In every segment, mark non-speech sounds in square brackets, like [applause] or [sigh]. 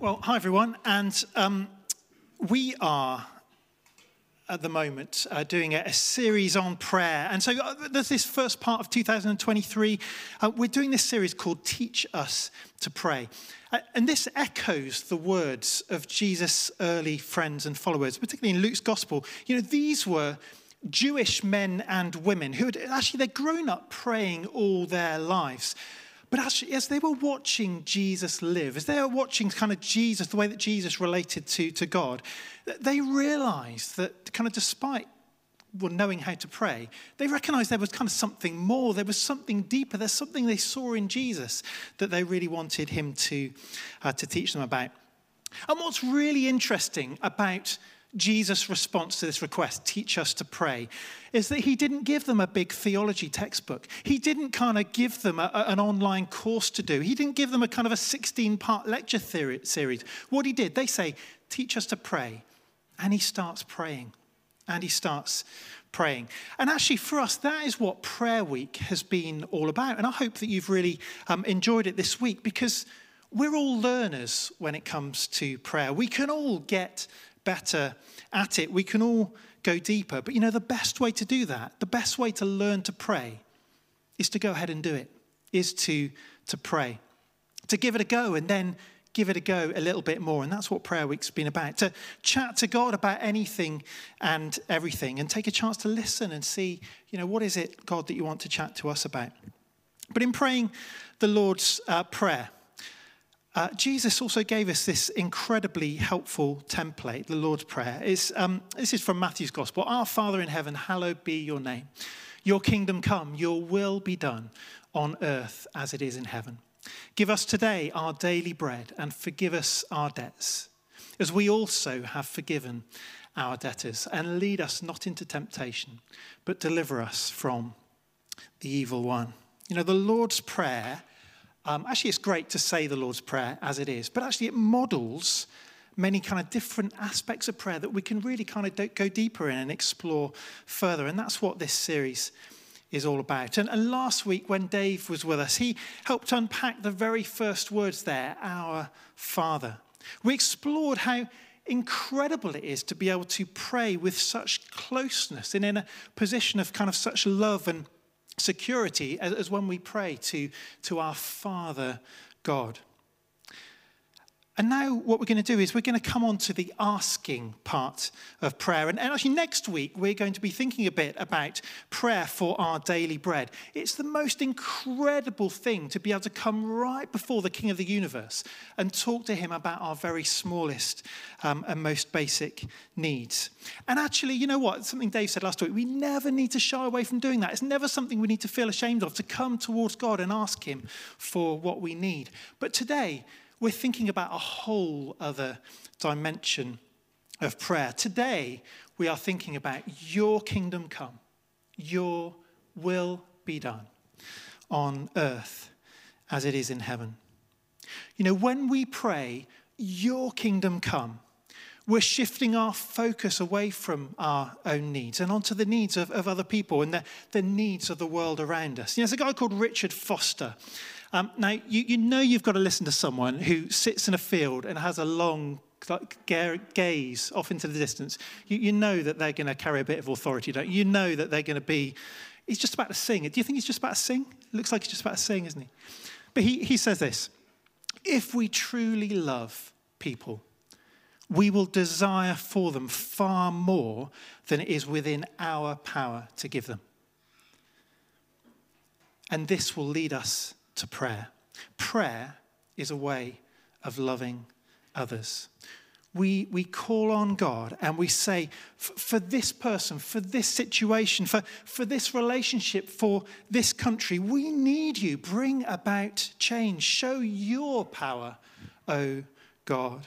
Well, hi everyone, and um, we are at the moment uh, doing a, a, series on prayer. And so uh, there's this first part of 2023. Uh, we're doing this series called Teach Us to Pray. Uh, and this echoes the words of Jesus' early friends and followers, particularly in Luke's gospel. You know, these were Jewish men and women who had actually, they'd grown up praying all their lives. But as they were watching Jesus live, as they were watching kind of Jesus, the way that Jesus related to, to God, they realized that kind of despite well, knowing how to pray, they recognized there was kind of something more. There was something deeper. There's something they saw in Jesus that they really wanted him to, uh, to teach them about. And what's really interesting about Jesus' response to this request, teach us to pray, is that he didn't give them a big theology textbook. He didn't kind of give them a, an online course to do. He didn't give them a kind of a 16 part lecture theory, series. What he did, they say, teach us to pray. And he starts praying. And he starts praying. And actually, for us, that is what Prayer Week has been all about. And I hope that you've really um, enjoyed it this week because we're all learners when it comes to prayer. We can all get better at it. We can all go deeper. But you know, the best way to do that, the best way to learn to pray, is to go ahead and do it, is to, to pray, to give it a go and then give it a go a little bit more. And that's what Prayer Week's been about to chat to God about anything and everything and take a chance to listen and see, you know, what is it, God, that you want to chat to us about. But in praying the Lord's uh, Prayer, uh, Jesus also gave us this incredibly helpful template, the Lord's Prayer. Um, this is from Matthew's Gospel Our Father in heaven, hallowed be your name. Your kingdom come, your will be done on earth as it is in heaven. Give us today our daily bread and forgive us our debts, as we also have forgiven our debtors. And lead us not into temptation, but deliver us from the evil one. You know, the Lord's Prayer um, actually, it's great to say the Lord's Prayer as it is, but actually, it models many kind of different aspects of prayer that we can really kind of go deeper in and explore further. And that's what this series is all about. And, and, last week, when Dave was with us, he helped unpack the very first words there, our Father. We explored how incredible it is to be able to pray with such closeness and in a position of kind of such love and security as, as when we pray to, to our Father God. And now, what we're going to do is we're going to come on to the asking part of prayer. And, actually, next week, we're going to be thinking a bit about prayer for our daily bread. It's the most incredible thing to be able to come right before the King of the universe and talk to him about our very smallest um, and most basic needs. And actually, you know what? Something Dave said last week we never need to shy away from doing that. It's never something we need to feel ashamed of, to come towards God and ask him for what we need. But today, we're thinking about a whole other dimension of prayer. Today, we are thinking about your kingdom come, your will be done on earth as it is in heaven. You know, when we pray, your kingdom come, we're shifting our focus away from our own needs and onto the needs of, of other people and the, the needs of the world around us. You know, there's a guy called Richard Foster. Um, now, you, you know you've got to listen to someone who sits in a field and has a long gaze off into the distance. You, you know that they're going to carry a bit of authority, don't you? You know that they're going to be, he's just about to sing. Do you think he's just about to sing? Looks like he's just about to sing, isn't he? But he, he says this if we truly love people, we will desire for them far more than it is within our power to give them. And this will lead us to prayer. Prayer is a way of loving others. We, we call on God and we say, for this person, for this situation, for, for this relationship, for this country, we need you. Bring about change. Show your power, O God.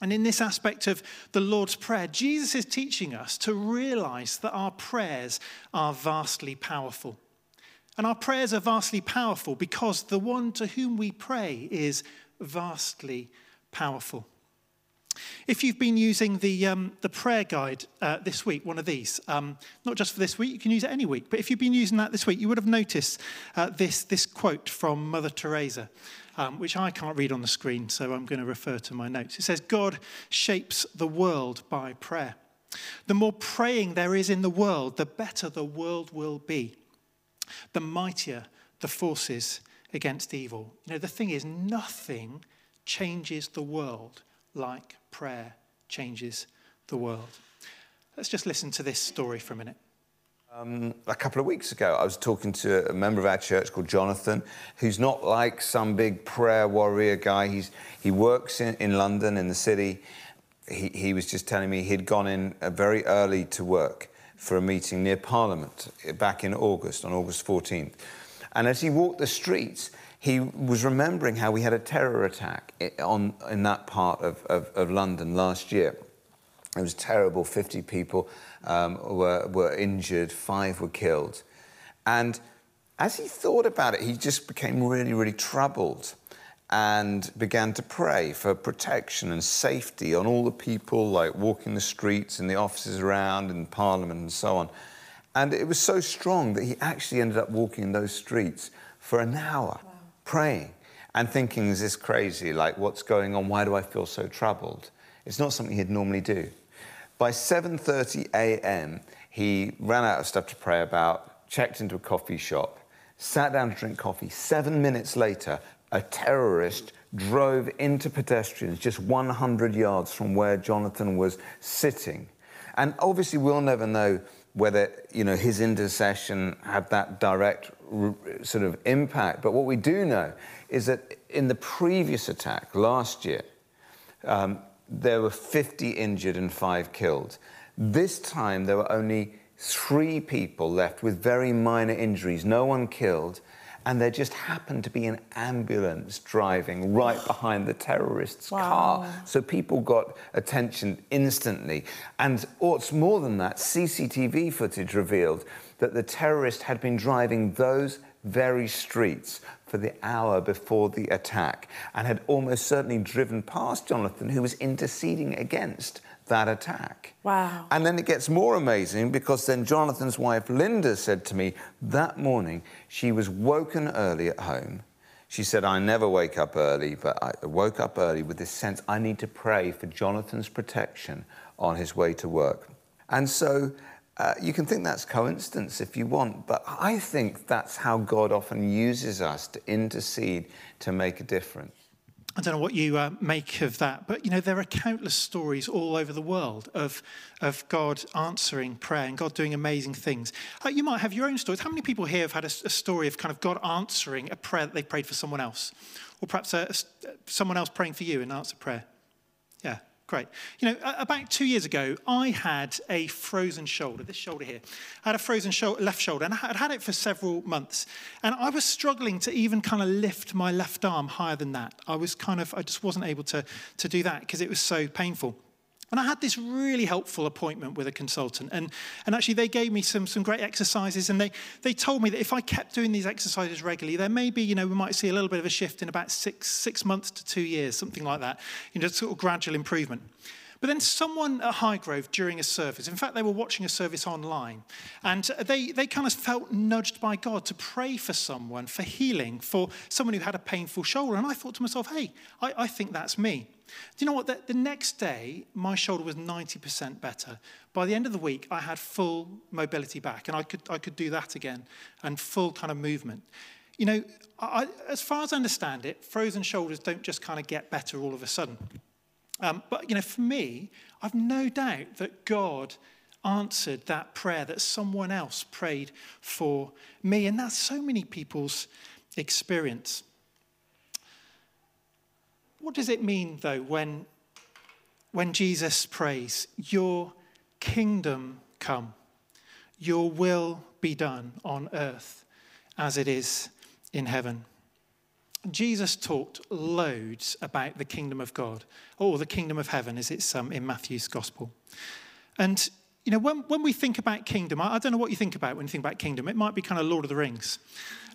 And in this aspect of the Lord's Prayer, Jesus is teaching us to realize that our prayers are vastly powerful. And our prayers are vastly powerful because the one to whom we pray is vastly powerful. If you've been using the, um, the prayer guide uh, this week, one of these, um, not just for this week, you can use it any week, but if you've been using that this week, you would have noticed uh, this, this quote from Mother Teresa, um, which I can't read on the screen, so I'm going to refer to my notes. It says, God shapes the world by prayer. The more praying there is in the world, the better the world will be. The mightier the forces against evil. You know, the thing is, nothing changes the world like prayer changes the world. Let's just listen to this story for a minute. Um, a couple of weeks ago, I was talking to a member of our church called Jonathan, who's not like some big prayer warrior guy. He's, he works in, in London, in the city. He, he was just telling me he'd gone in uh, very early to work for a meeting near Parliament back in August, on August 14th. And as he walked the streets, he was remembering how we had a terror attack on, in that part of, of, of London last year. It was terrible. 50 people um, were, were injured, five were killed. And as he thought about it, he just became really, really troubled and began to pray for protection and safety on all the people, like walking the streets and the offices around in Parliament and so on. And it was so strong that he actually ended up walking in those streets for an hour. Wow praying and thinking, is this crazy? Like, what's going on? Why do I feel so troubled? It's not something he'd normally do. By 7:30 a.m., he ran out of stuff to pray about, checked into a coffee shop, sat down to drink coffee. Seven minutes later, a terrorist drove into pedestrians just 100 yards from where Jonathan was sitting. And obviously, we'll never know whether you know his intercession had that direct sort of impact. But what we do know is that in the previous attack last year, um, there were 50 injured and five killed. This time, there were only three people left with very minor injuries, no one killed, and there just happened to be an ambulance driving right behind the terrorist's wow. car. So people got attention instantly. And what's more than that, CCTV footage revealed that the terrorist had been driving those very streets for the hour before the attack and had almost certainly driven past Jonathan, who was interceding against that attack. Wow. And then it gets more amazing because then Jonathan's wife, Linda, said to me that morning she was woken early at home. She said, I never wake up early, but I woke up early with this sense I need to pray for Jonathan's protection on his way to work. And so uh, you can think that's coincidence if you want, but I think that's how God often uses us to intercede to make a difference. I don't know what you uh, make of that, but you know there are countless stories all over the world of of God answering prayer and God doing amazing things. Uh, you might have your own stories. How many people here have had a, a, story of kind of God answering a prayer that they prayed for someone else, or perhaps a, a, someone else praying for you and answer prayer? Yeah, Great. You know, about two years ago, I had a frozen shoulder, this shoulder here. I had a frozen left shoulder, and I had had it for several months. And I was struggling to even kind of lift my left arm higher than that. I was kind of, I just wasn't able to, to do that because it was so painful. And I had this really helpful appointment with a consultant. And, and actually, they gave me some, some great exercises. And they, they told me that if I kept doing these exercises regularly, there may be, you know, we might see a little bit of a shift in about six, six months to two years, something like that, you know, sort of gradual improvement. But then someone at Highgrove during a service, in fact, they were watching a service online, and they, they kind of felt nudged by God to pray for someone for healing, for someone who had a painful shoulder. And I thought to myself, hey, I, I think that's me. Do you know what? The, the next day, my shoulder was 90% better. By the end of the week, I had full mobility back, and I could, I could do that again, and full kind of movement. You know, I, as far as I understand it, frozen shoulders don't just kind of get better all of a sudden. Um, but, you know, for me, I've no doubt that God answered that prayer that someone else prayed for me. And that's so many people's experience. What does it mean, though, when, when Jesus prays, Your kingdom come, your will be done on earth as it is in heaven? Jesus talked loads about the kingdom of God, or the kingdom of heaven, as it's um, in Matthew's gospel. And you know, when, when we think about kingdom, I, I, don't know what you think about when you think about kingdom. It might be kind of Lord of the Rings.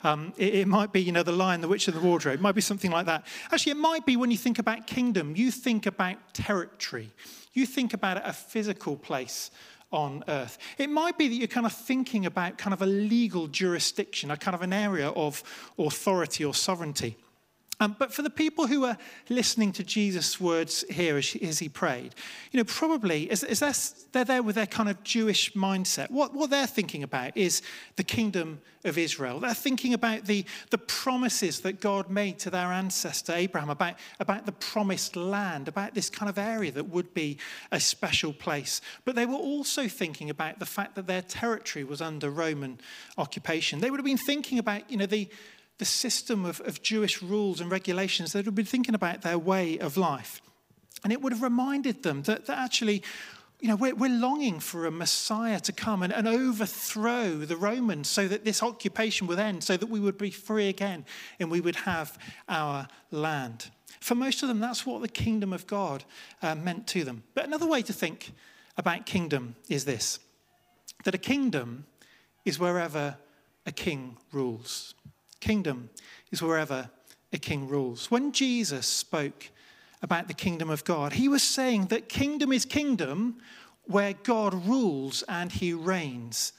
Um, it, it, might be, you know, the Lion, the Witch, and the Wardrobe. It might be something like that. Actually, it might be when you think about kingdom, you think about territory. You think about a physical place on earth. It might be that you're kind of thinking about kind of a legal jurisdiction, a kind of an area of authority or sovereignty. Um, but for the people who are listening to Jesus' words here as, as he prayed, you know, probably as they're, they're, there with their kind of Jewish mindset, what, what they're thinking about is the kingdom of Israel. They're thinking about the, the promises that God made to their ancestor Abraham, about, about the promised land, about this kind of area that would be a special place. But they were also thinking about the fact that their territory was under Roman occupation. They would have been thinking about, you know, the the system of, of Jewish rules and regulations. They would been thinking about their way of life. And it would have reminded them that, that actually, you know, we're, we're longing for a Messiah to come and, and overthrow the Romans so that this occupation would end, so that we would be free again and we would have our land. For most of them, that's what the kingdom of God uh, meant to them. But another way to think about kingdom is this that a kingdom is wherever a king rules. Kingdom is wherever a king rules. When Jesus spoke about the kingdom of God, he was saying that kingdom is kingdom where God rules and he reigns.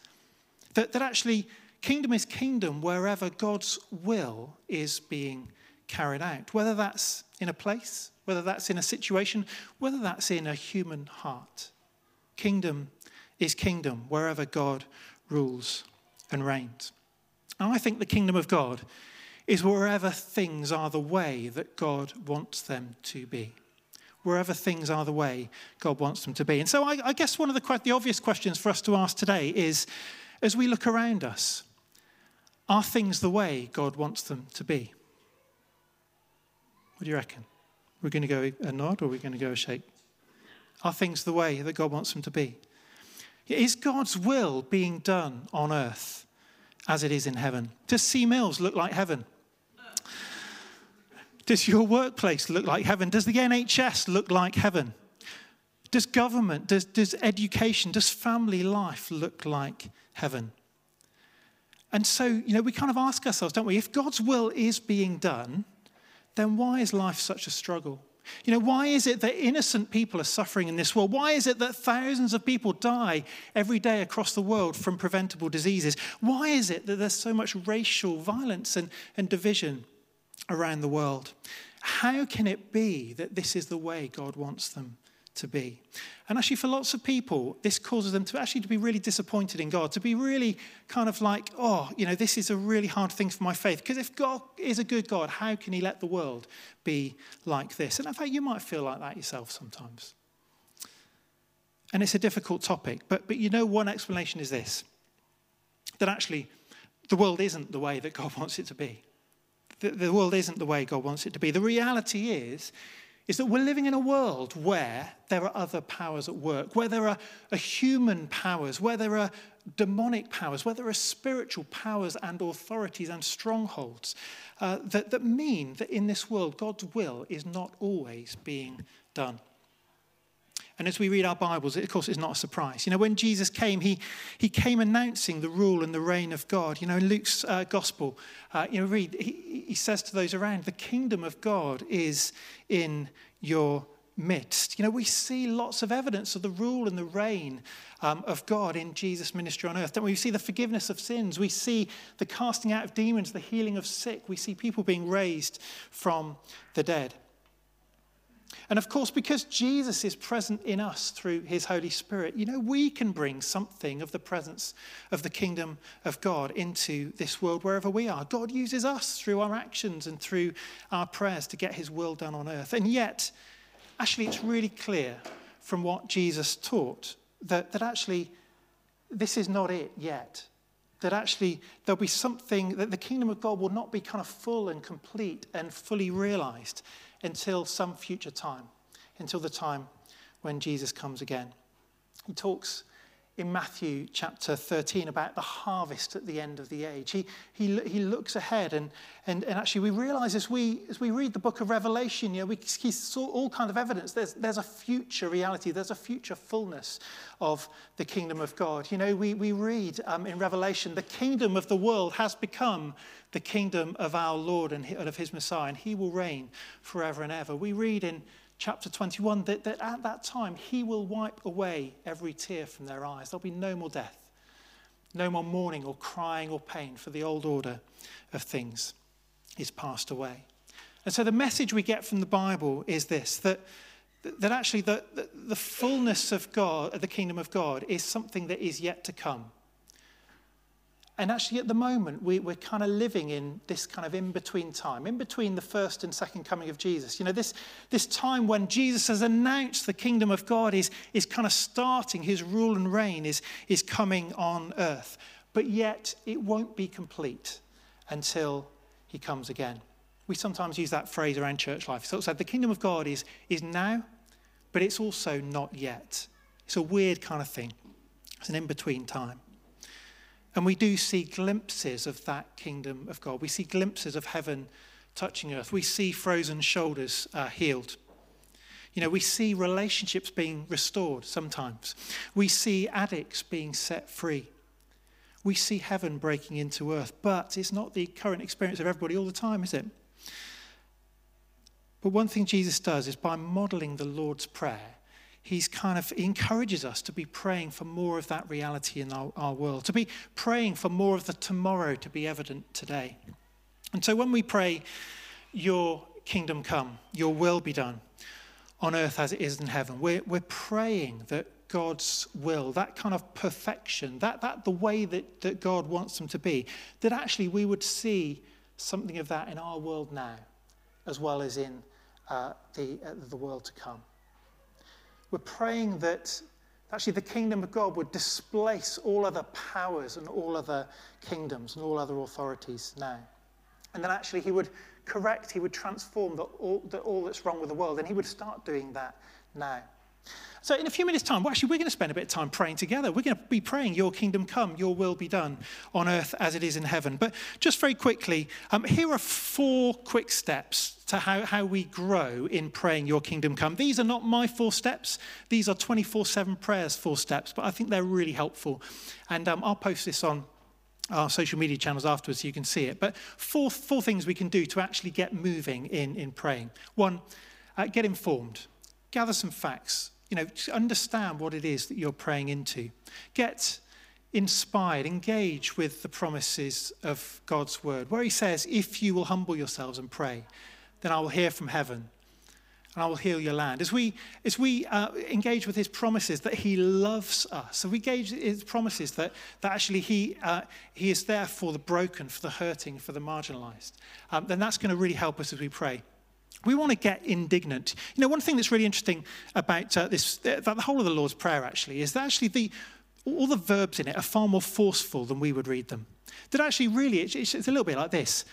That, that actually, kingdom is kingdom wherever God's will is being carried out, whether that's in a place, whether that's in a situation, whether that's in a human heart. Kingdom is kingdom wherever God rules and reigns. And I think the kingdom of God is wherever things are the way that God wants them to be. Wherever things are the way God wants them to be. And so I, I guess one of the, the obvious questions for us to ask today is as we look around us, are things the way God wants them to be? What do you reckon? We're going to go a nod or we're going to go a shake? Are things the way that God wants them to be? Is God's will being done on earth as it is in heaven. Does Sea Mills look like heaven? Does your workplace look like heaven? Does the NHS look like heaven? Does government, does, does education, does family life look like heaven? And so, you know, we kind of ask ourselves, don't we? If God's will is being done, then why is life such a struggle? You know, why is it that innocent people are suffering in this world? Why is it that thousands of people die every day across the world from preventable diseases? Why is it that there's so much racial violence and, and division around the world? How can it be that this is the way God wants them to be. And actually, for lots of people, this causes them to actually to be really disappointed in God, to be really kind of like, oh, you know, this is a really hard thing for my faith. Because if God is a good God, how can He let the world be like this? And in fact, you might feel like that yourself sometimes. And it's a difficult topic, but, but you know, one explanation is this that actually the world isn't the way that God [laughs] wants it to be. The, the world isn't the way God wants it to be. The reality is, is that we're living in a world where there are other powers at work, where there are, are human powers, where there are demonic powers, where there are spiritual powers and authorities and strongholds uh, that, that mean that in this world, God's will is not always being done. And as we read our Bibles, it, of course, it's not a surprise. You know, when Jesus came, he, he came announcing the rule and the reign of God. You know, in Luke's uh, gospel, uh, you know, read, he, he says to those around, the kingdom of God is in your midst. You know, we see lots of evidence of the rule and the reign um, of God in Jesus' ministry on earth. Don't we? we see the forgiveness of sins. We see the casting out of demons, the healing of sick. We see people being raised from the dead. And of course, because Jesus is present in us through his Holy Spirit, you know, we can bring something of the presence of the kingdom of God into this world wherever we are. God uses us through our actions and through our prayers to get his will done on earth. And yet, actually, it's really clear from what Jesus taught that, that actually this is not it yet. That actually there'll be something, that the kingdom of God will not be kind of full and complete and fully realized until some future time, until the time when Jesus comes again. He talks in Matthew chapter 13 about the harvest at the end of the age. He, he, he looks ahead, and, and, and actually, we realize as we, as we read the book of Revelation, you know, we saw all kind of evidence. There's, there's a future reality, there's a future fullness of the kingdom of God. You know, we, we read um, in Revelation, the kingdom of the world has become the kingdom of our Lord and of his Messiah, and he will reign forever and ever. We read in chapter 21 that, that at that time he will wipe away every tear from their eyes. There'll be no more death, no more mourning or crying or pain, for the old order of things is passed away. And so the message we get from the Bible is this that, that actually the, the, the fullness of God, the kingdom of God, is something that is yet to come. And actually, at the moment, we, we're kind of living in this kind of in between time, in between the first and second coming of Jesus. You know, this, this time when Jesus has announced the kingdom of God is, is kind of starting, his rule and reign is, is coming on earth. But yet, it won't be complete until he comes again. We sometimes use that phrase around church life. So, so the kingdom of God is, is now, but it's also not yet. It's a weird kind of thing, it's an in between time. And we do see glimpses of that kingdom of God. We see glimpses of heaven touching earth. We see frozen shoulders uh, healed. You know, we see relationships being restored sometimes. We see addicts being set free. We see heaven breaking into earth. But it's not the current experience of everybody all the time, is it? But one thing Jesus does is by modeling the Lord's Prayer, he's kind of he encourages us to be praying for more of that reality in our, our world, to be praying for more of the tomorrow to be evident today. And so when we pray, Your kingdom come, Your will be done on earth as it is in heaven, we're, we're praying that God's will, that kind of perfection, that, that the way that, that God wants them to be, that actually we would see something of that in our world now, as well as in uh, the, uh, the world to come. We're praying that actually the kingdom of God would displace all other powers and all other kingdoms and all other authorities now. And then actually he would correct, he would transform the, all, the, all that's wrong with the world, and he would start doing that now. So, in a few minutes' time, well, actually, we're going to spend a bit of time praying together. We're going to be praying, Your kingdom come, Your will be done on earth as it is in heaven. But just very quickly, um, here are four quick steps to how, how we grow in praying Your kingdom come. These are not my four steps, these are 24 7 prayers, four steps, but I think they're really helpful. And um, I'll post this on our social media channels afterwards so you can see it. But four, four things we can do to actually get moving in, in praying. One, uh, get informed, gather some facts you know, understand what it is that you're praying into. Get inspired, engage with the promises of God's word, where he says, If you will humble yourselves and pray, then I will hear from heaven and I will heal your land. As we, as we uh, engage with his promises that he loves us, so we engage his promises that, that actually he, uh, he is there for the broken, for the hurting, for the marginalized, um, then that's going to really help us as we pray we want to get indignant. You know, one thing that's really interesting about uh, this, about the whole of the Lord's Prayer actually, is that actually the, all the verbs in it are far more forceful than we would read them. That actually, really, it's, it's a little bit like this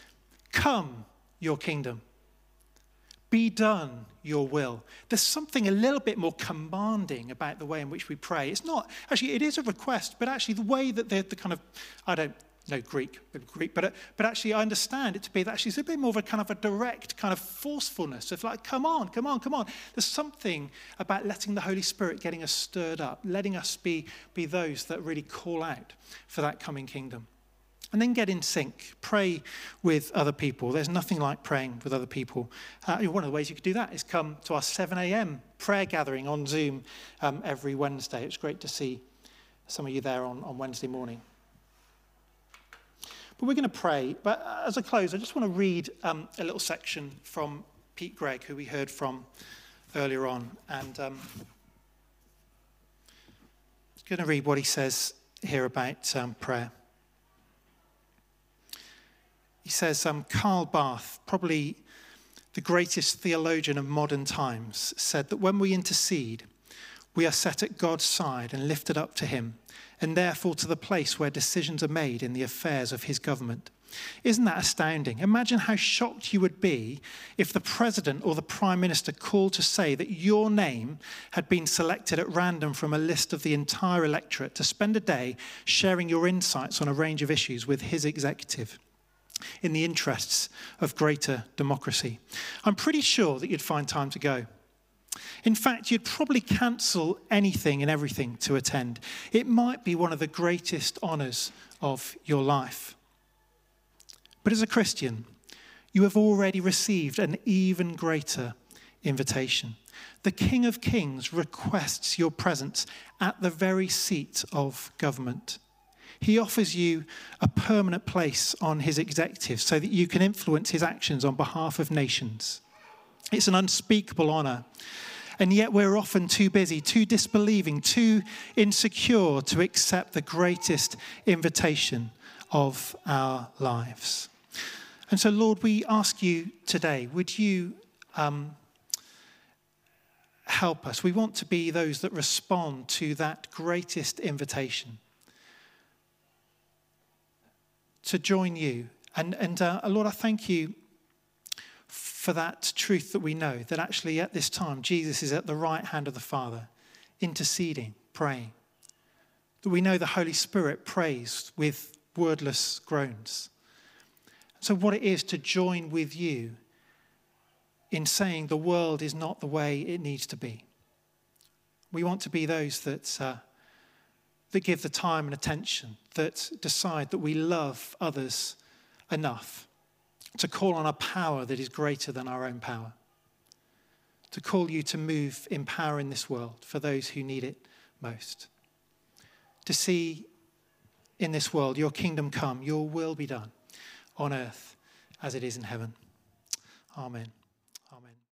Come, your kingdom. Be done your will. There's something a little bit more commanding about the way in which we pray. It's not, actually, it is a request, but actually, the way that the, the kind of, I don't no Greek, Greek, but, but actually I understand it to be that actually a bit more of a kind of a direct kind of forcefulness of like, come on, come on, come on. There's something about letting the Holy Spirit getting us stirred up, letting us be, be those that really call out for that coming kingdom. And then get in sync. Pray with other people. There's nothing like praying with other people. Uh, one of the ways you could do that is come to our 7 a.m. prayer gathering on Zoom um, every Wednesday. It's great to see some of you there on, on Wednesday morning. But we're going to pray. But as I close, I just want to read um, a little section from Pete Greig, who we heard from earlier on. And um, I'm going to read what he says here about um, prayer. He says, um, Karl Barth, probably the greatest theologian of modern times, said that when we intercede, we are set at God's side and lifted up to him, and therefore to the place where decisions are made in the affairs of his government. Isn't that astounding? Imagine how shocked you would be if the president or the prime minister called to say that your name had been selected at random from a list of the entire electorate to spend a day sharing your insights on a range of issues with his executive in the interests of greater democracy. I'm pretty sure that you'd find time to go. In fact, you'd probably cancel anything and everything to attend. It might be one of the greatest honours of your life. But as a Christian, you have already received an even greater invitation. The King of Kings requests your presence at the very seat of government. He offers you a permanent place on his executive so that you can influence his actions on behalf of nations. It's an unspeakable honor. And yet, we're often too busy, too disbelieving, too insecure to accept the greatest invitation of our lives. And so, Lord, we ask you today, would you um, help us? We want to be those that respond to that greatest invitation to join you. And, and uh, Lord, I thank you for that truth that we know that actually at this time, Jesus is at the right hand of the Father, interceding, praying. That we know the Holy Spirit prays with wordless groans. So, what it is to join with you in saying the world is not the way it needs to be. We want to be those that, uh, that give the time and attention, that decide that we love others enough to call on a power that is greater than our own power, to call you to move in power in this world for those who need it most, to see in this world your kingdom come, your will be done on earth as it is in heaven. Amen.